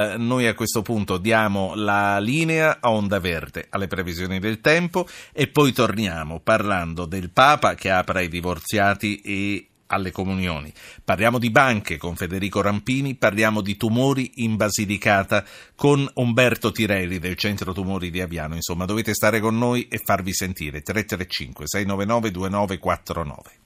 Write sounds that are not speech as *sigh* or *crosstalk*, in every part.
Eh, noi a questo punto diamo la linea a Onda Verde alle previsioni del tempo e poi torniamo parlando del Papa che apre ai divorziati e alle comunioni. Parliamo di banche con Federico Rampini, parliamo di tumori in Basilicata con Umberto Tirelli del Centro Tumori di Aviano. Insomma, dovete stare con noi e farvi sentire. 335 699 2949.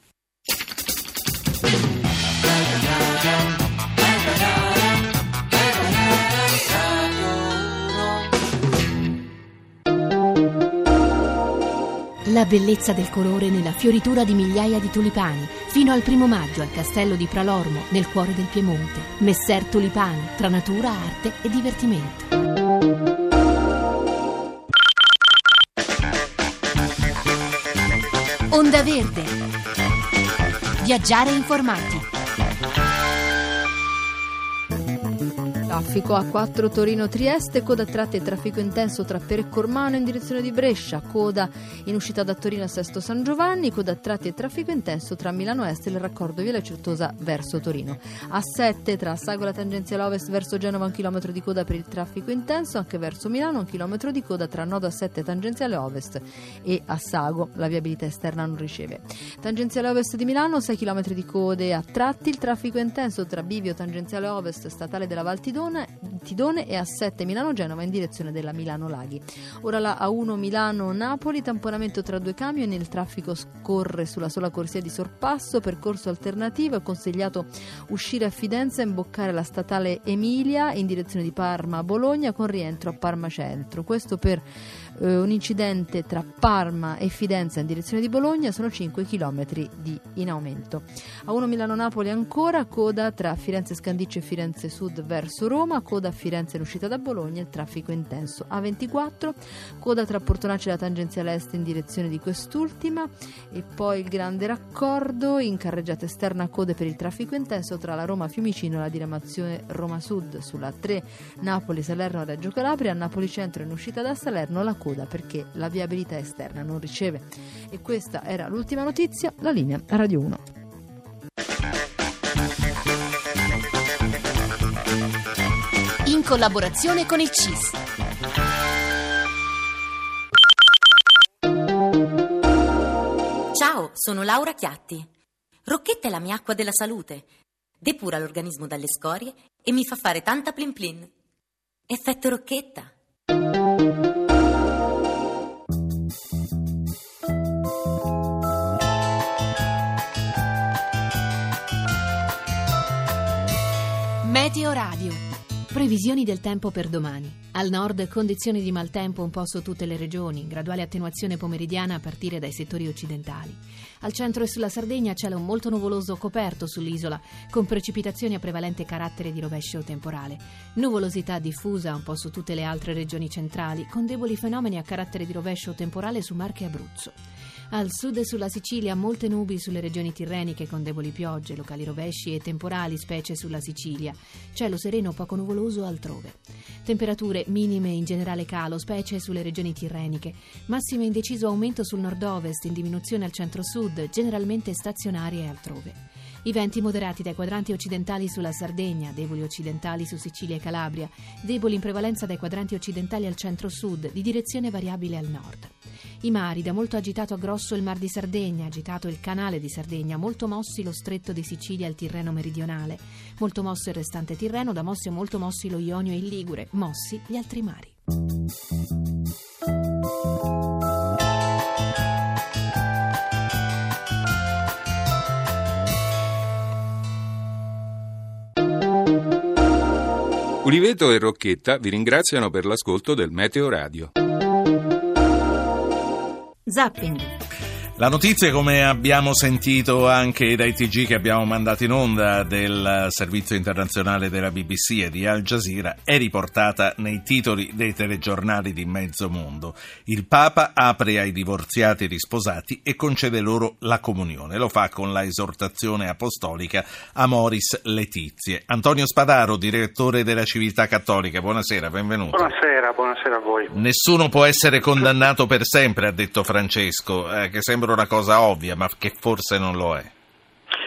La bellezza del colore nella fioritura di migliaia di tulipani, fino al primo maggio al castello di Pralormo, nel cuore del Piemonte. Messer Tulipani, tra natura, arte e divertimento. Onda Verde. Viaggiare informati. Traffico A4 Torino-Trieste, coda tratte e traffico intenso tra Pereccormano in direzione di Brescia, coda in uscita da Torino a Sesto San Giovanni, coda tratti e traffico intenso tra Milano Est e il raccordo Via Certosa verso Torino. A7 tra Sagola tangenziale ovest verso Genova un chilometro di coda per il traffico intenso, anche verso Milano un chilometro di coda tra Nodo A7 tangenziale ovest e a Sago la viabilità esterna non riceve. Tangenziale ovest di Milano 6 km di code a tratti, il traffico intenso tra Bivio tangenziale ovest statale della Val Tidone Tidone, e A7 Milano-Genova in direzione della Milano-Laghi. Ora la A1 Milano-Napoli, tamponamento tra due camion, il traffico scorre sulla sola corsia di sorpasso, percorso alternativo, è consigliato uscire a Fidenza e imboccare la statale Emilia in direzione di Parma-Bologna con rientro a Parma Centro. Questo per eh, un incidente tra Parma e Fidenza in direzione di Bologna sono 5 km di, in aumento. A1 Milano-Napoli ancora, coda tra Firenze Scandiccio e Firenze Sud verso Roma, coda a Firenze in uscita da Bologna, il traffico intenso. A24, coda tra Portonace e la tangenziale est in direzione di quest'ultima e poi il grande raccordo in carreggiata esterna code per il traffico intenso tra la Roma Fiumicino e la diramazione Roma Sud sulla 3 Napoli-Salerno-Reggio Calabria, Napoli Centro in uscita da Salerno, la coda perché la viabilità esterna non riceve. E questa era l'ultima notizia, la linea Radio 1. In collaborazione con il CIS. Ciao, sono Laura Chiatti. Rocchetta è la mia acqua della salute. Depura l'organismo dalle scorie e mi fa fare tanta plin plin. Effetto Rocchetta. Radio. Previsioni del tempo per domani. Al nord condizioni di maltempo un po' su tutte le regioni, graduale attenuazione pomeridiana a partire dai settori occidentali. Al centro e sulla Sardegna cielo molto nuvoloso coperto sull'isola, con precipitazioni a prevalente carattere di rovescio temporale. Nuvolosità diffusa un po' su tutte le altre regioni centrali, con deboli fenomeni a carattere di rovescio temporale su Marche e Abruzzo. Al sud e sulla Sicilia molte nubi sulle regioni tirreniche con deboli piogge, locali rovesci e temporali, specie sulla Sicilia. Cielo sereno poco nuvoloso altrove. Temperature minime in generale calo, specie sulle regioni tirreniche. Massime in deciso aumento sul nord-ovest, in diminuzione al centro-sud, generalmente stazionarie altrove. I venti moderati dai quadranti occidentali sulla Sardegna, deboli occidentali su Sicilia e Calabria, deboli in prevalenza dai quadranti occidentali al centro-sud, di direzione variabile al nord. I mari, da molto agitato a grosso il Mar di Sardegna, agitato il Canale di Sardegna, molto mossi lo Stretto di Sicilia e il Tirreno meridionale, molto mosso il restante Tirreno, da mossi e molto mossi lo Ionio e il Ligure, mossi gli altri mari. Uliveto e Rocchetta vi ringraziano per l'ascolto del Meteo Radio. Zapping. La notizia, come abbiamo sentito anche dai TG che abbiamo mandato in onda del servizio internazionale della BBC e di Al Jazeera, è riportata nei titoli dei telegiornali di mezzo mondo. Il Papa apre ai divorziati risposati e concede loro la comunione. Lo fa con la esortazione apostolica a Moris Letizie. Antonio Spadaro, direttore della Civiltà Cattolica, buonasera, benvenuto. Buonasera, buonasera a voi. Nessuno può essere condannato per sempre, ha detto Francesco, eh, che sembra una cosa ovvia, ma che forse non lo è.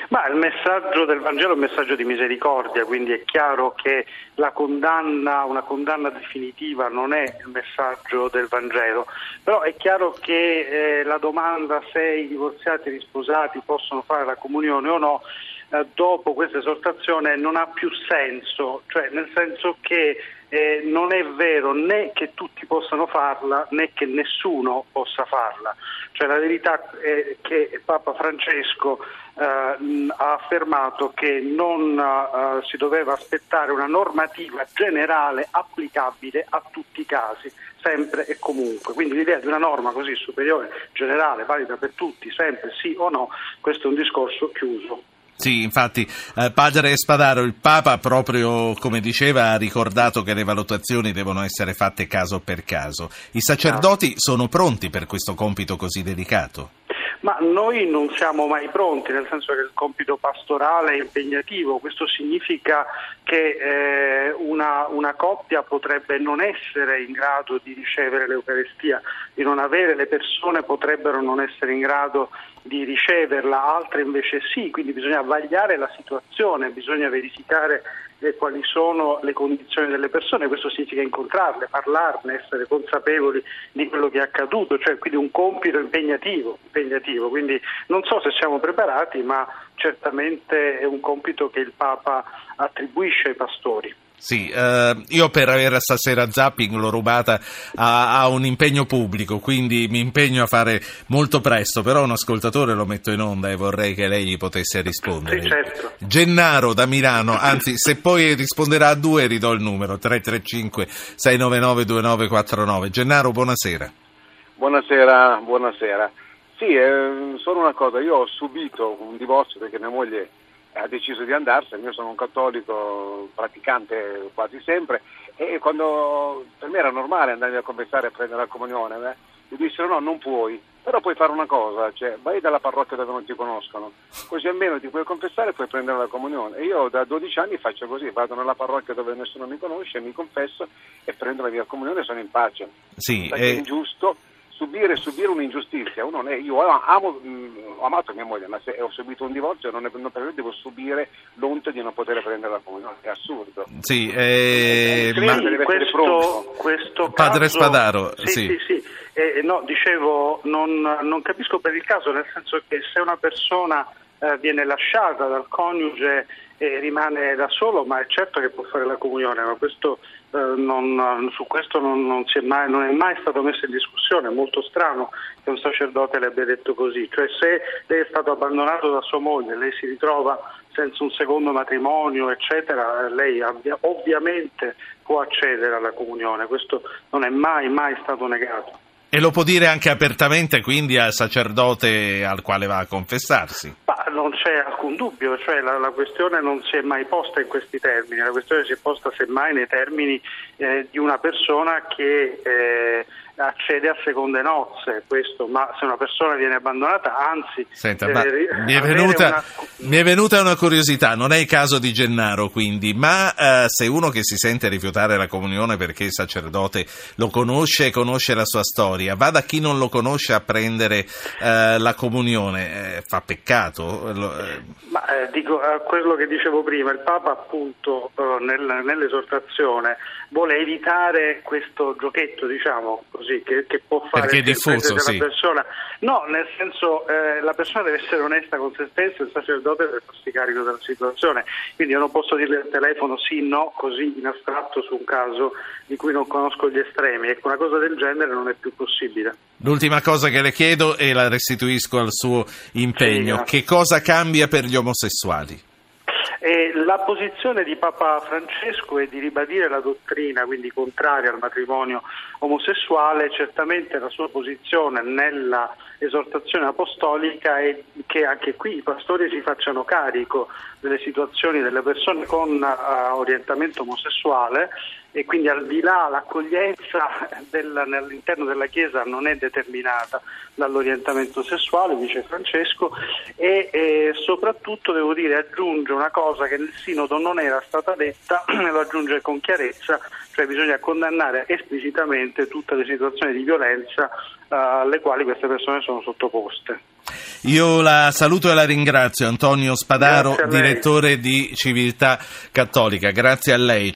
Ma il messaggio del Vangelo è un messaggio di misericordia, quindi è chiaro che la condanna, una condanna definitiva non è il messaggio del Vangelo, però è chiaro che eh, la domanda se i divorziati e i risposati possono fare la comunione o no eh, dopo questa esortazione non ha più senso, cioè nel senso che eh, non è vero né che tutti possano farla né che nessuno possa farla. Cioè, la verità è che Papa Francesco eh, ha affermato che non eh, si doveva aspettare una normativa generale applicabile a tutti i casi sempre e comunque. Quindi l'idea di una norma così superiore, generale, valida per tutti, sempre sì o no, questo è un discorso chiuso. Sì, infatti, eh, padre Spadaro, il Papa proprio come diceva ha ricordato che le valutazioni devono essere fatte caso per caso. I sacerdoti sono pronti per questo compito così delicato? Ma noi non siamo mai pronti, nel senso che il compito pastorale è impegnativo, questo significa che eh, una, una, coppia potrebbe non essere in grado di ricevere l'Eucarestia, di non avere, le persone potrebbero non essere in grado di riceverla, altre invece sì, quindi bisogna vagliare la situazione, bisogna verificare quali sono le condizioni delle persone, questo significa incontrarle, parlarne, essere consapevoli di quello che è accaduto, cioè quindi un compito impegnativo, impegnativo. quindi non so se siamo preparati, ma certamente è un compito che il Papa attribuisce ai pastori. Sì, eh, io per avere stasera zapping l'ho rubata a, a, un impegno pubblico, quindi mi impegno a fare molto presto, però un ascoltatore lo metto in onda e vorrei che lei gli potesse rispondere. Sì, certo. Gennaro da Milano, anzi se poi risponderà a due ridò il numero 335 699 2949. Gennaro, buonasera. Buonasera, buonasera. Sì, eh, solo una cosa, io ho subito un divorzio perché mia moglie ha deciso di andarsene, io sono un cattolico praticante quasi sempre e quando per me era normale andare a confessare e prendere la comunione, eh, mi dissero no, non puoi, però puoi fare una cosa, cioè vai dalla parrocchia dove non ti conoscono, così almeno ti puoi confessare e puoi prendere la comunione. E io da 12 anni faccio così, vado nella parrocchia dove nessuno mi conosce, mi confesso e prendo la mia comunione e sono in pace. Sì, Perché è ingiusto subire, subire un'ingiustizia. È, io amo, ho amato mia moglie, ma se ho subito un divorzio non, è, non per devo subire l'onta di non poter prendere la comunione. È assurdo. Sì, eh, ma... deve questo, questo Padre caso... Spadaro, sì. sì. sì, sì. Eh, no, dicevo, non, non, capisco per il caso, nel senso che se una persona eh, viene lasciata dal coniuge e rimane da solo, ma è certo che può fare la comunione, ma questo eh, non, su questo non, non, è mai, non, è mai, stato messo in discussione, è molto strano che un sacerdote le abbia detto così, cioè se lei è stato abbandonato da sua moglie, lei si ritrova senza un secondo matrimonio, eccetera, lei abbia, ovviamente può accedere alla comunione, questo non è mai, mai stato negato. E lo può dire anche apertamente quindi al sacerdote al quale va a confessarsi? Ma non c'è alcun dubbio, cioè la, la, questione non si è mai posta in questi termini, la questione si è posta semmai nei termini eh, di una persona che eh, accede a seconde nozze, questo, ma se una persona viene abbandonata, anzi... Senta, mi, è venuta, una... mi, è venuta, una... curiosità, non è il caso di Gennaro quindi, ma eh, se uno che si sente rifiutare la comunione perché il sacerdote lo conosce e conosce la sua storia, va da chi non lo conosce a prendere eh, la comunione, eh, fa peccato? Eh, ma eh, dico quello che dicevo prima, il Papa appunto eh, nel, nell'esortazione vuole evitare questo giochetto, diciamo così, che, che può fare Perché è diffuso, sì. persona. No, nel senso eh, la persona deve essere onesta con se stessa, il sacerdote deve farsi carico della situazione. Quindi io non posso dirle al telefono sì, no, così in astratto su un caso di cui non conosco gli estremi. Ecco, una cosa del genere non è più possibile. L'ultima cosa che le chiedo e la restituisco al suo impegno, sì, che cosa cambia per gli omosessuali? E la posizione di Papa Francesco è di ribadire la dottrina, quindi contraria al matrimonio omosessuale, certamente la sua posizione nella esortazione apostolica è che anche qui i pastori si facciano carico delle situazioni delle persone con uh, orientamento omosessuale e quindi al di là l'accoglienza del, all'interno della Chiesa non è determinata dall'orientamento sessuale, dice Francesco, e, e, soprattutto devo dire aggiunge una cosa che nel Sinodo non era stata detta, *clears throat* e lo aggiunge con chiarezza, cioè bisogna condannare esplicitamente tutte le situazioni di violenza alle quali queste persone sono sottoposte. Io la saluto e la ringrazio, Antonio Spadaro, direttore di Civiltà Cattolica. Grazie a lei.